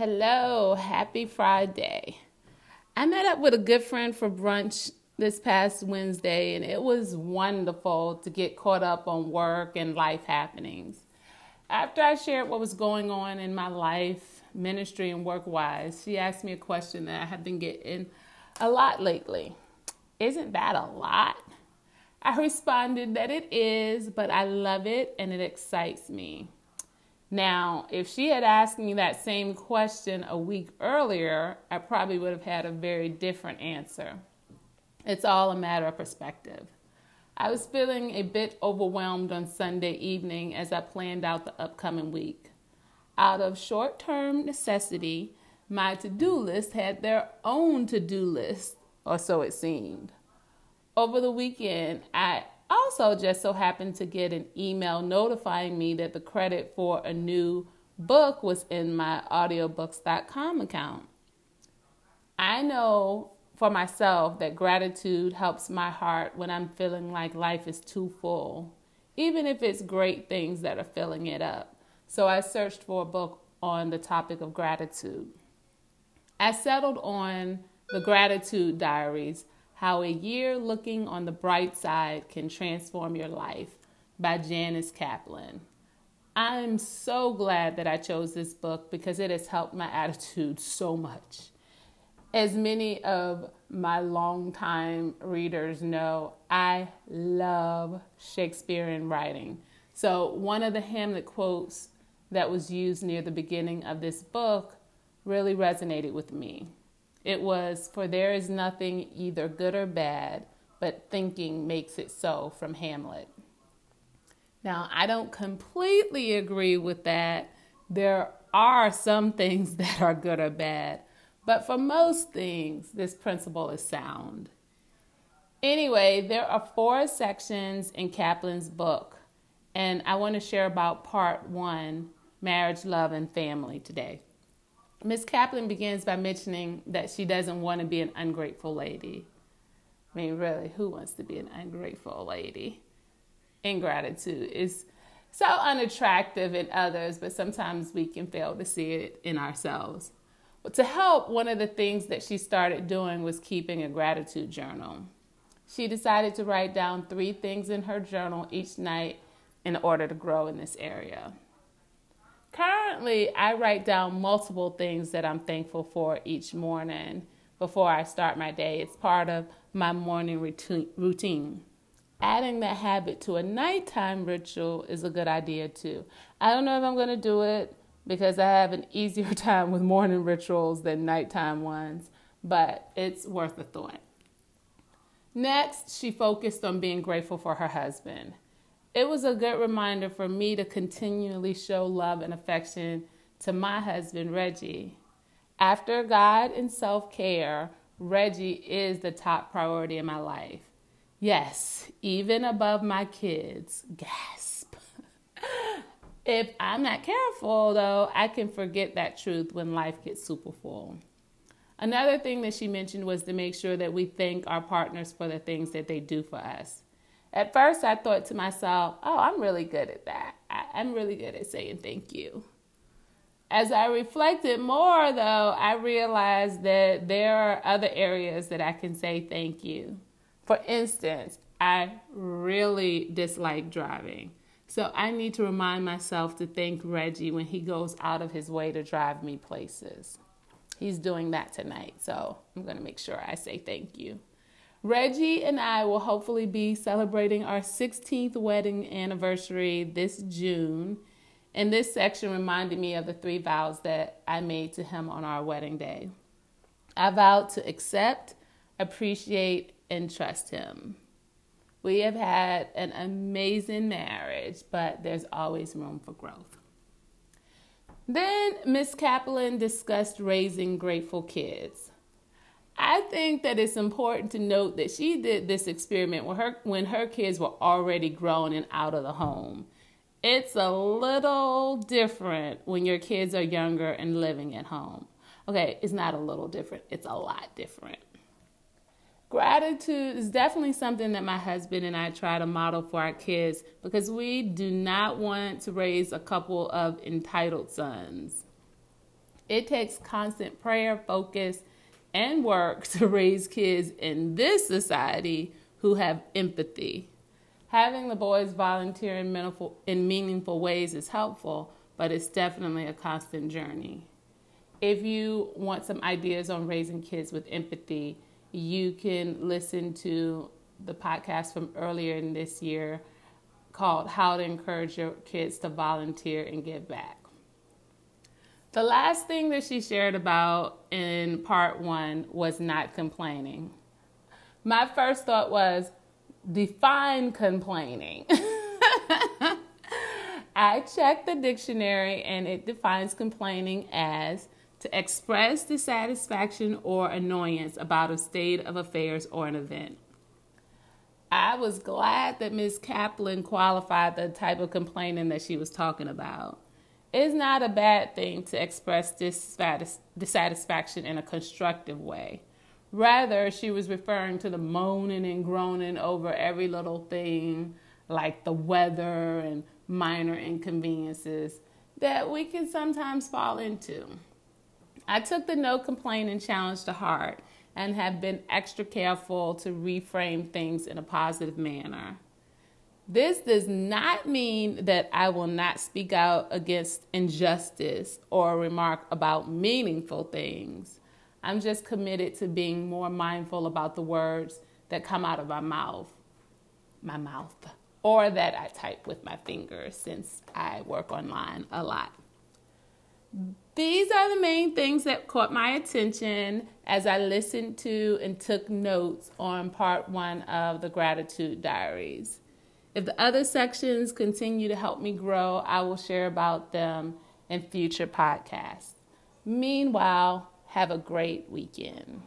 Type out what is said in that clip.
Hello, happy Friday. I met up with a good friend for brunch this past Wednesday, and it was wonderful to get caught up on work and life happenings. After I shared what was going on in my life, ministry, and work wise, she asked me a question that I have been getting a lot lately. Isn't that a lot? I responded that it is, but I love it and it excites me. Now, if she had asked me that same question a week earlier, I probably would have had a very different answer. It's all a matter of perspective. I was feeling a bit overwhelmed on Sunday evening as I planned out the upcoming week. Out of short term necessity, my to do list had their own to do list, or so it seemed. Over the weekend, I also just so happened to get an email notifying me that the credit for a new book was in my audiobooks.com account. I know for myself that gratitude helps my heart when I'm feeling like life is too full, even if it's great things that are filling it up. So I searched for a book on the topic of gratitude. I settled on the Gratitude Diaries how a Year Looking on the Bright Side Can Transform Your Life by Janice Kaplan. I'm so glad that I chose this book because it has helped my attitude so much. As many of my longtime readers know, I love Shakespearean writing. So, one of the Hamlet quotes that was used near the beginning of this book really resonated with me. It was, For there is nothing either good or bad, but thinking makes it so, from Hamlet. Now, I don't completely agree with that. There are some things that are good or bad, but for most things, this principle is sound. Anyway, there are four sections in Kaplan's book, and I want to share about part one marriage, love, and family today. Miss Kaplan begins by mentioning that she doesn't want to be an ungrateful lady. I mean, really, who wants to be an ungrateful lady? Ingratitude is so unattractive in others, but sometimes we can fail to see it in ourselves. But to help, one of the things that she started doing was keeping a gratitude journal. She decided to write down three things in her journal each night in order to grow in this area. Currently, I write down multiple things that I'm thankful for each morning before I start my day. It's part of my morning routine. Adding that habit to a nighttime ritual is a good idea too. I don't know if I'm going to do it because I have an easier time with morning rituals than nighttime ones, but it's worth a thought. Next, she focused on being grateful for her husband it was a good reminder for me to continually show love and affection to my husband, Reggie. After God and self care, Reggie is the top priority in my life. Yes, even above my kids. Gasp. if I'm not careful, though, I can forget that truth when life gets super full. Another thing that she mentioned was to make sure that we thank our partners for the things that they do for us. At first, I thought to myself, oh, I'm really good at that. I, am really good at saying thank you. As I reflected more, though, I realized that there are other areas that I can say thank you. For instance, I really dislike driving. So I need to remind myself to thank Reggie when he goes out of his way to drive me places. He's doing that tonight, so I'm going to make sure I say thank you. Reggie and I will hopefully be celebrating our 16th wedding anniversary this June. And this section reminded me of the three vows that I made to him on our wedding day. I vowed to accept, appreciate, and trust him. We have had an amazing marriage, but there's always room for growth. Then Miss Kaplan discussed raising grateful kids. I think that it's important to note that she did this experiment when her when her kids were already grown and out of the home. It's a little different when your kids are younger and living at home. Okay, it's not a little different, it's a lot different. Gratitude is definitely something that my husband and I try to model for our kids because we do not want to raise a couple of entitled sons. It takes constant prayer, focus, and work to raise kids in this society who have empathy. Having the boys volunteer in meaningful, in meaningful ways is helpful, but it's definitely a constant journey. If you want some ideas on raising kids with empathy, you can listen to the podcast from earlier in this year called How to Encourage Your Kids to Volunteer and Give Back. The last thing that she shared about in part one was not complaining. My first thought was define complaining. I checked the dictionary and it defines complaining as to express dissatisfaction or annoyance about a state of affairs or an event. I was glad that Ms. Kaplan qualified the type of complaining that she was talking about. It's not a bad thing to express dissatisfaction in a constructive way. Rather, she was referring to the moaning and groaning over every little thing, like the weather and minor inconveniences, that we can sometimes fall into. I took the no complaining challenge to heart and have been extra careful to reframe things in a positive manner. This does not mean that I will not speak out against injustice or remark about meaningful things. I'm just committed to being more mindful about the words that come out of my mouth, my mouth, or that I type with my fingers since I work online a lot. These are the main things that caught my attention as I listened to and took notes on part one of the Gratitude Diaries. If the other sections continue to help me grow, I will share about them in future podcasts. Meanwhile, have a great weekend.